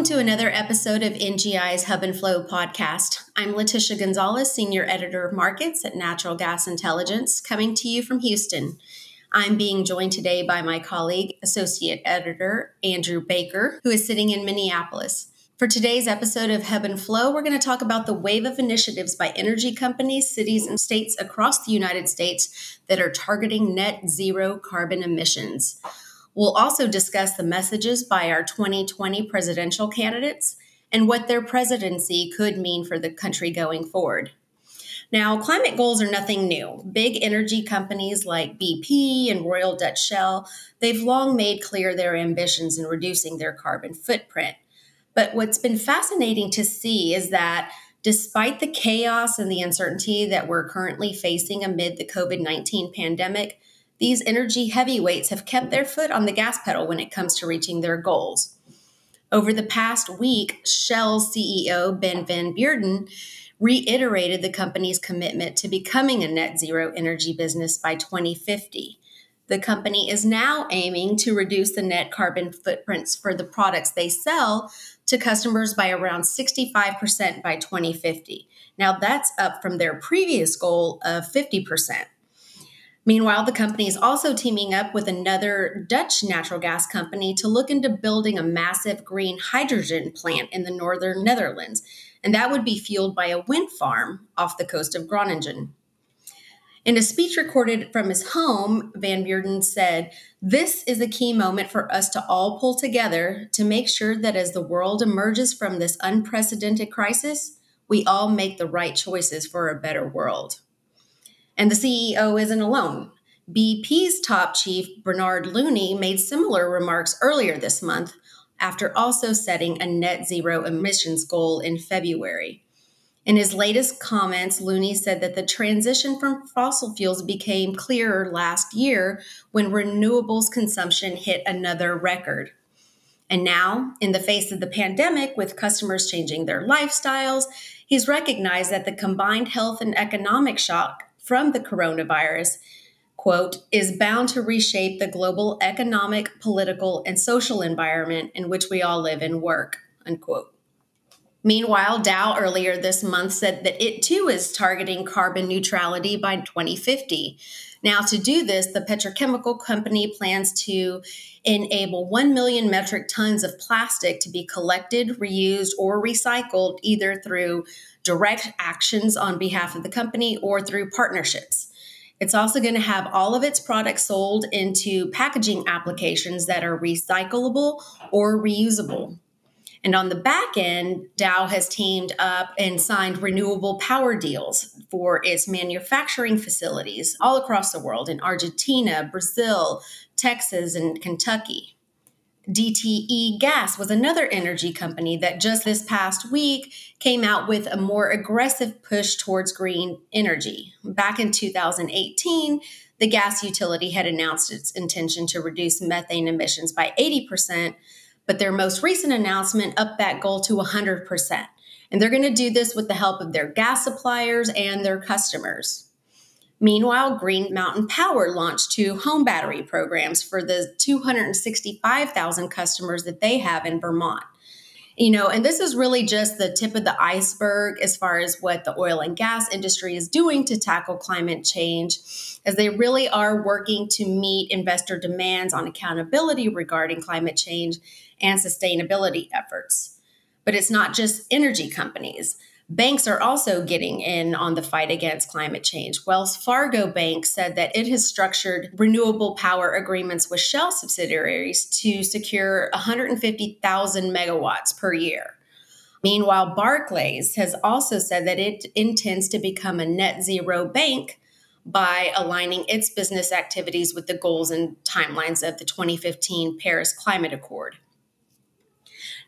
Welcome to another episode of NGI's Hub and Flow podcast. I'm Letitia Gonzalez, Senior Editor of Markets at Natural Gas Intelligence, coming to you from Houston. I'm being joined today by my colleague, Associate Editor Andrew Baker, who is sitting in Minneapolis. For today's episode of Hub and Flow, we're going to talk about the wave of initiatives by energy companies, cities, and states across the United States that are targeting net zero carbon emissions. We'll also discuss the messages by our 2020 presidential candidates and what their presidency could mean for the country going forward. Now, climate goals are nothing new. Big energy companies like BP and Royal Dutch Shell, they've long made clear their ambitions in reducing their carbon footprint. But what's been fascinating to see is that despite the chaos and the uncertainty that we're currently facing amid the COVID 19 pandemic, these energy heavyweights have kept their foot on the gas pedal when it comes to reaching their goals. Over the past week, Shell CEO Ben Van Beurden reiterated the company's commitment to becoming a net zero energy business by 2050. The company is now aiming to reduce the net carbon footprints for the products they sell to customers by around 65% by 2050. Now, that's up from their previous goal of 50%. Meanwhile, the company is also teaming up with another Dutch natural gas company to look into building a massive green hydrogen plant in the northern Netherlands, and that would be fueled by a wind farm off the coast of Groningen. In a speech recorded from his home, Van Beurden said, This is a key moment for us to all pull together to make sure that as the world emerges from this unprecedented crisis, we all make the right choices for a better world. And the CEO isn't alone. BP's top chief, Bernard Looney, made similar remarks earlier this month after also setting a net zero emissions goal in February. In his latest comments, Looney said that the transition from fossil fuels became clearer last year when renewables consumption hit another record. And now, in the face of the pandemic, with customers changing their lifestyles, he's recognized that the combined health and economic shock from the coronavirus, quote, is bound to reshape the global economic, political, and social environment in which we all live and work, unquote. Meanwhile, Dow earlier this month said that it too is targeting carbon neutrality by 2050. Now, to do this, the petrochemical company plans to enable 1 million metric tons of plastic to be collected, reused, or recycled either through direct actions on behalf of the company or through partnerships. It's also going to have all of its products sold into packaging applications that are recyclable or reusable. And on the back end, Dow has teamed up and signed renewable power deals for its manufacturing facilities all across the world in Argentina, Brazil, Texas, and Kentucky. DTE Gas was another energy company that just this past week came out with a more aggressive push towards green energy. Back in 2018, the gas utility had announced its intention to reduce methane emissions by 80%, but their most recent announcement upped that goal to 100%. And they're going to do this with the help of their gas suppliers and their customers. Meanwhile, Green Mountain Power launched two home battery programs for the 265,000 customers that they have in Vermont. You know, and this is really just the tip of the iceberg as far as what the oil and gas industry is doing to tackle climate change, as they really are working to meet investor demands on accountability regarding climate change and sustainability efforts. But it's not just energy companies. Banks are also getting in on the fight against climate change. Wells Fargo Bank said that it has structured renewable power agreements with Shell subsidiaries to secure 150,000 megawatts per year. Meanwhile, Barclays has also said that it intends to become a net zero bank by aligning its business activities with the goals and timelines of the 2015 Paris Climate Accord.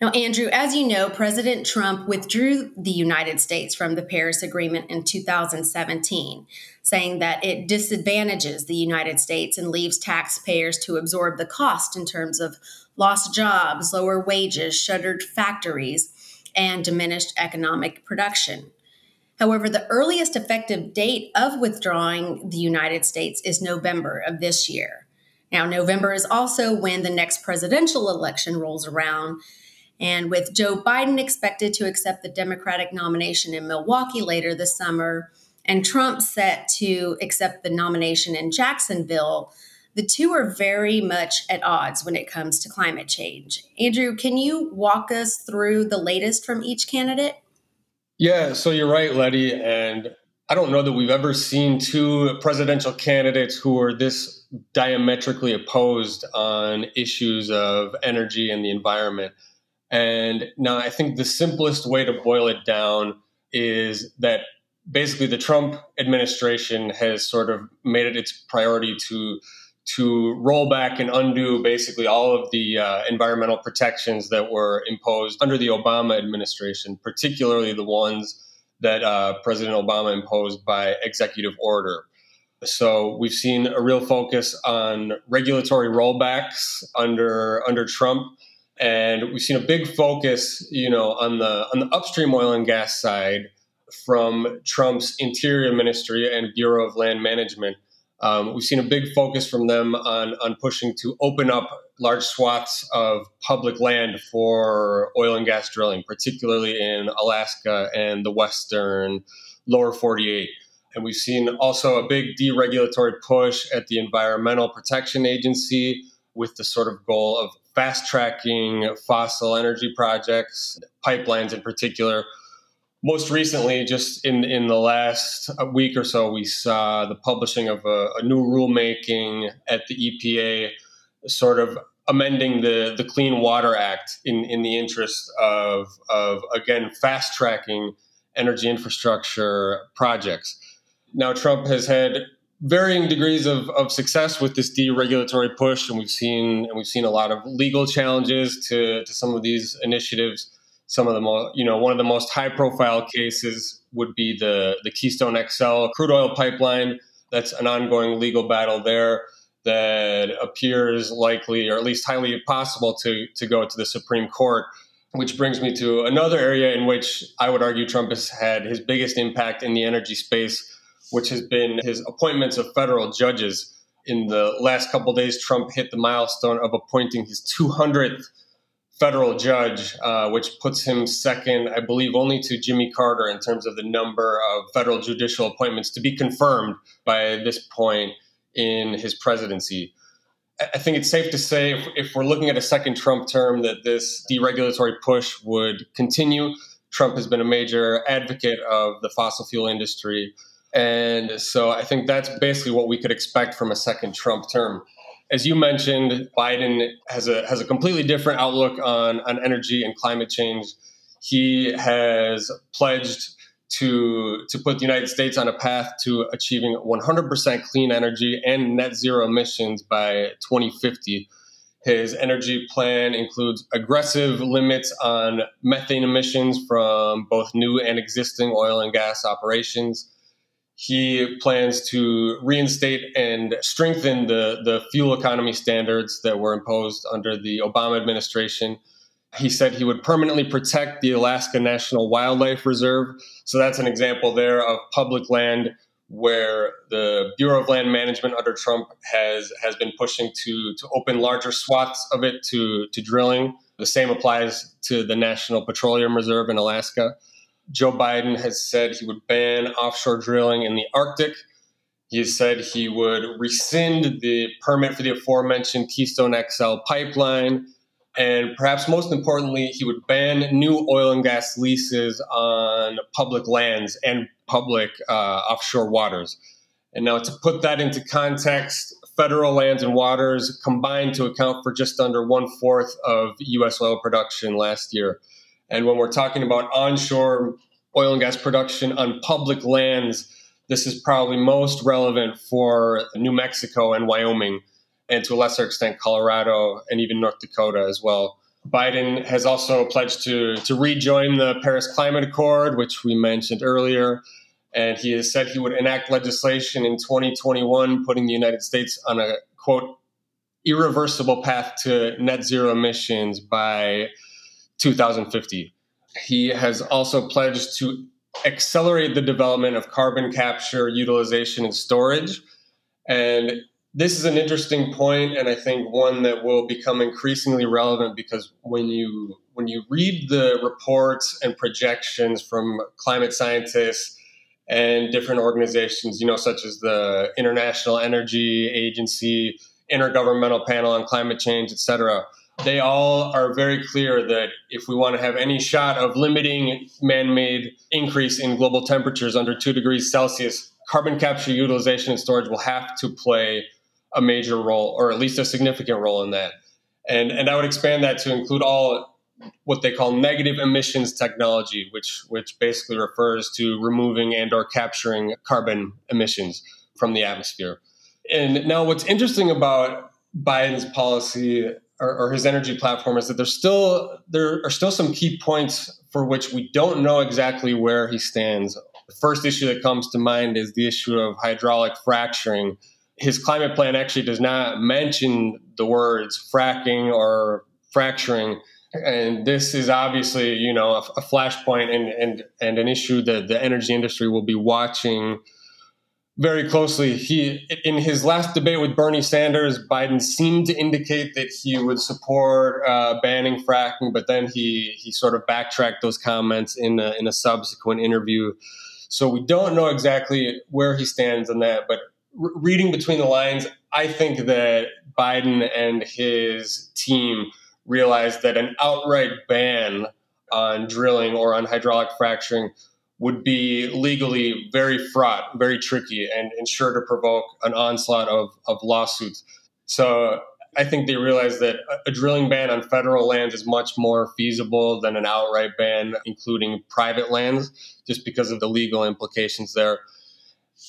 Now, Andrew, as you know, President Trump withdrew the United States from the Paris Agreement in 2017, saying that it disadvantages the United States and leaves taxpayers to absorb the cost in terms of lost jobs, lower wages, shuttered factories, and diminished economic production. However, the earliest effective date of withdrawing the United States is November of this year. Now, November is also when the next presidential election rolls around, And with Joe Biden expected to accept the Democratic nomination in Milwaukee later this summer, and Trump set to accept the nomination in Jacksonville, the two are very much at odds when it comes to climate change. Andrew, can you walk us through the latest from each candidate? Yeah, so you're right, Letty. And I don't know that we've ever seen two presidential candidates who are this diametrically opposed on issues of energy and the environment. And now I think the simplest way to boil it down is that basically the Trump administration has sort of made it its priority to to roll back and undo basically all of the uh, environmental protections that were imposed under the Obama administration, particularly the ones that uh, President Obama imposed by executive order. So we've seen a real focus on regulatory rollbacks under under Trump, and we've seen a big focus, you know, on the on the upstream oil and gas side from Trump's Interior Ministry and Bureau of Land Management. Um, we've seen a big focus from them on on pushing to open up large swaths of public land for oil and gas drilling, particularly in Alaska and the western lower 48. And we've seen also a big deregulatory push at the Environmental Protection Agency with the sort of goal of fast tracking fossil energy projects, pipelines in particular. Most recently, just in, in the last week or so, we saw the publishing of a, a new rulemaking at the EPA, sort of amending the, the Clean Water Act in, in the interest of, of, again, fast tracking energy infrastructure projects. Now, Trump has had varying degrees of, of success with this deregulatory push, and we've seen and we've seen a lot of legal challenges to, to some of these initiatives. Some of the most, you know, one of the most high profile cases would be the the Keystone XL crude oil pipeline. That's an ongoing legal battle there that appears likely, or at least highly possible, to to go to the Supreme Court. Which brings me to another area in which I would argue Trump has had his biggest impact in the energy space which has been his appointments of federal judges. In the last couple days, Trump hit the milestone of appointing his 200th federal judge, uh, which puts him second, I believe, only to Jimmy Carter in terms of the number of federal judicial appointments to be confirmed by this point in his presidency. I think it's safe to say, if, if we're looking at a second Trump term, that this deregulatory push would continue. Trump has been a major advocate of the fossil fuel industry and so I think that's basically what we could expect from a second Trump term. As you mentioned, Biden has a has a completely different outlook on, on energy and climate change. He has pledged to to put the United States on a path to achieving 100% clean energy and net zero emissions by 2050. His energy plan includes aggressive limits on methane emissions from both new and existing oil and gas operations he plans to reinstate and strengthen the, the fuel economy standards that were imposed under the Obama administration. He said he would permanently protect the Alaska National Wildlife Reserve. So that's an example there of public land where the Bureau of Land Management under Trump has has been pushing to to open larger swaths of it to to drilling. The same applies to the National Petroleum Reserve in Alaska. Joe Biden has said he would ban offshore drilling in the Arctic. He has said he would rescind the permit for the aforementioned Keystone XL pipeline. And perhaps most importantly, he would ban new oil and gas leases on public lands and public uh, offshore waters. And now, to put that into context, federal lands and waters combined to account for just under one fourth of U.S. oil production last year. And when we're talking about onshore oil and gas production on public lands, this is probably most relevant for New Mexico and Wyoming, and to a lesser extent, Colorado and even North Dakota as well. Biden has also pledged to, to rejoin the Paris Climate Accord, which we mentioned earlier. And he has said he would enact legislation in 2021, putting the United States on a quote, irreversible path to net zero emissions by 2050. He has also pledged to accelerate the development of carbon capture, utilization, and storage. And this is an interesting point, and I think one that will become increasingly relevant because when you when you read the reports and projections from climate scientists and different organizations, you know, such as the International Energy Agency, Intergovernmental Panel on Climate Change, et cetera, they all are very clear that if we want to have any shot of limiting man made increase in global temperatures under two degrees Celsius, carbon capture utilization and storage will have to play a major role, or at least a significant role in that. And, and I would expand that to include all what they call negative emissions technology, which, which basically refers to removing and or capturing carbon emissions from the atmosphere. And now what's interesting about Biden's policy or, or, his energy platform is that there's still there are still some key points for which we don't know exactly where he stands. The first issue that comes to mind is the issue of hydraulic fracturing. His climate plan actually does not mention the words fracking or fracturing. And this is obviously, you know, a, a flashpoint and, and, and an issue that the energy industry will be watching very closely. He, in his last debate with Bernie Sanders, Biden seemed to indicate that he would support uh, banning fracking, but then he he sort of backtracked those comments in a, in a subsequent interview. So we don't know exactly where he stands on that. But re- reading between the lines, I think that Biden and his team realized that an outright ban on drilling or on hydraulic fracturing would be legally very fraught, very tricky, and, and sure to provoke an onslaught of, of lawsuits. So I think they realize that a drilling ban on federal lands is much more feasible than an outright ban, including private lands, just because of the legal implications there.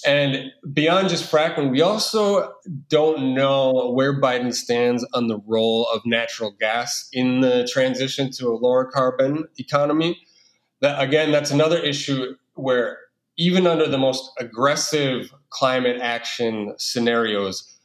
And beyond just fracking, we also don't know where Biden stands on the role of natural gas in the transition to a lower carbon economy that again, that's another issue where even under the most aggressive climate action scenarios,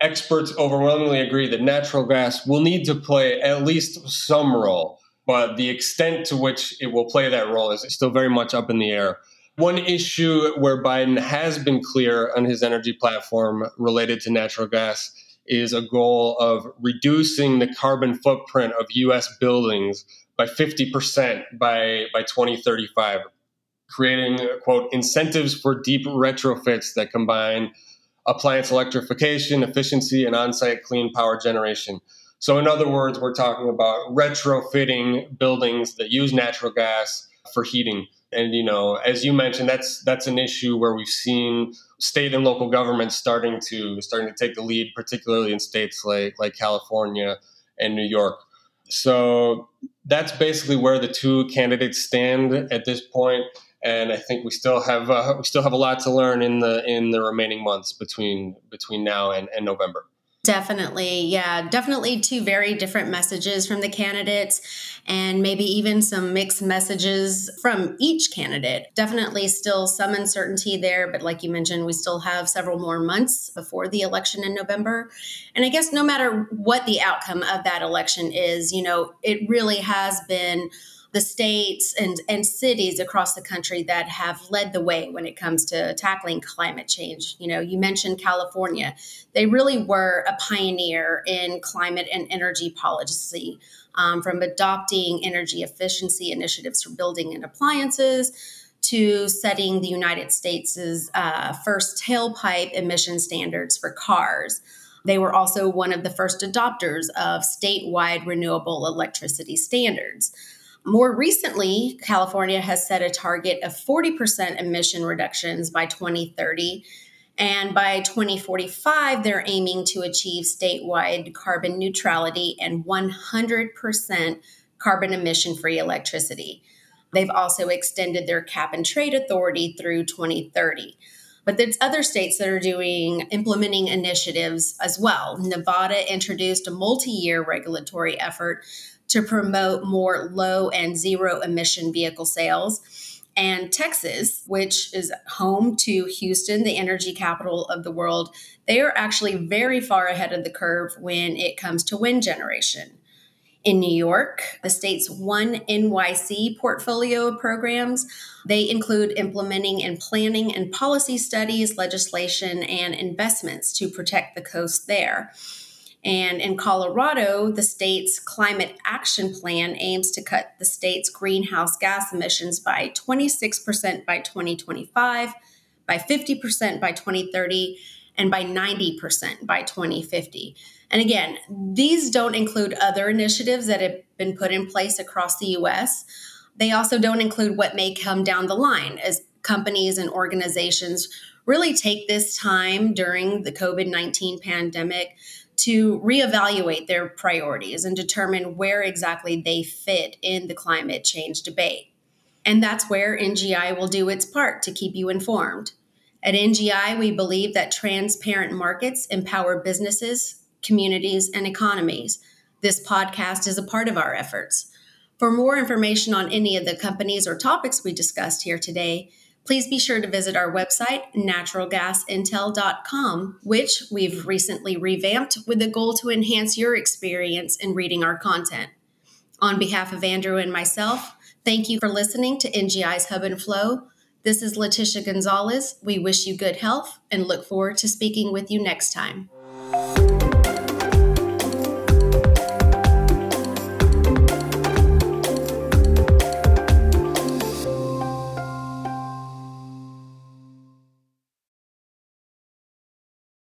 experts overwhelmingly agree that natural gas will need to play at least some role, but the extent to which it will play that role is still very much up in the air. One issue where Biden has been clear on his energy platform related to natural gas is a goal of reducing the carbon footprint of US buildings by 50% by, by 2035, creating, quote, incentives for deep retrofits that combine appliance electrification, efficiency, and on site clean power generation. So, in other words, we're talking about retrofitting buildings that use natural gas for heating. And you know, as you mentioned, that's that's an issue where we've seen state and local governments starting to starting to take the lead, particularly in states like like California and New York. So that's basically where the two candidates stand at this point, and I think we still have uh, we still have a lot to learn in the in the remaining months between between now and, and November. Definitely. Yeah, definitely two very different messages from the candidates and maybe even some mixed messages from each candidate. Definitely still some uncertainty there, but like you mentioned, we still have several more months before the election in November. And I guess no matter what the outcome of that election is, you know, it really has been the states and, and cities across the country that have led the way when it comes to tackling climate change. You know, you mentioned California. They really were a pioneer in climate and energy policy, um, from adopting energy efficiency initiatives for building and appliances to setting the United States' uh, first tailpipe emission standards for cars. They were also one of the first adopters of statewide renewable electricity standards. More recently, California has set a target of 40% emission reductions by 2030. And by 2045, they're aiming to achieve statewide carbon neutrality and 100% carbon emission free electricity. They've also extended their cap and trade authority through 2030. But there's other states that are doing implementing initiatives as well. Nevada introduced a multi year regulatory effort to promote more low and zero emission vehicle sales. And Texas, which is home to Houston, the energy capital of the world, they are actually very far ahead of the curve when it comes to wind generation. In New York, the state's One NYC portfolio of programs, they include implementing and planning and policy studies, legislation, and investments to protect the coast there. And in Colorado, the state's climate action plan aims to cut the state's greenhouse gas emissions by 26% by 2025, by 50% by 2030, and by 90% by 2050. And again, these don't include other initiatives that have been put in place across the US. They also don't include what may come down the line as companies and organizations really take this time during the COVID 19 pandemic to reevaluate their priorities and determine where exactly they fit in the climate change debate. And that's where NGI will do its part to keep you informed. At NGI, we believe that transparent markets empower businesses, communities, and economies. This podcast is a part of our efforts. For more information on any of the companies or topics we discussed here today, please be sure to visit our website, naturalgasintel.com, which we've recently revamped with the goal to enhance your experience in reading our content. On behalf of Andrew and myself, thank you for listening to NGI's Hub and Flow. This is Letitia Gonzalez. We wish you good health and look forward to speaking with you next time.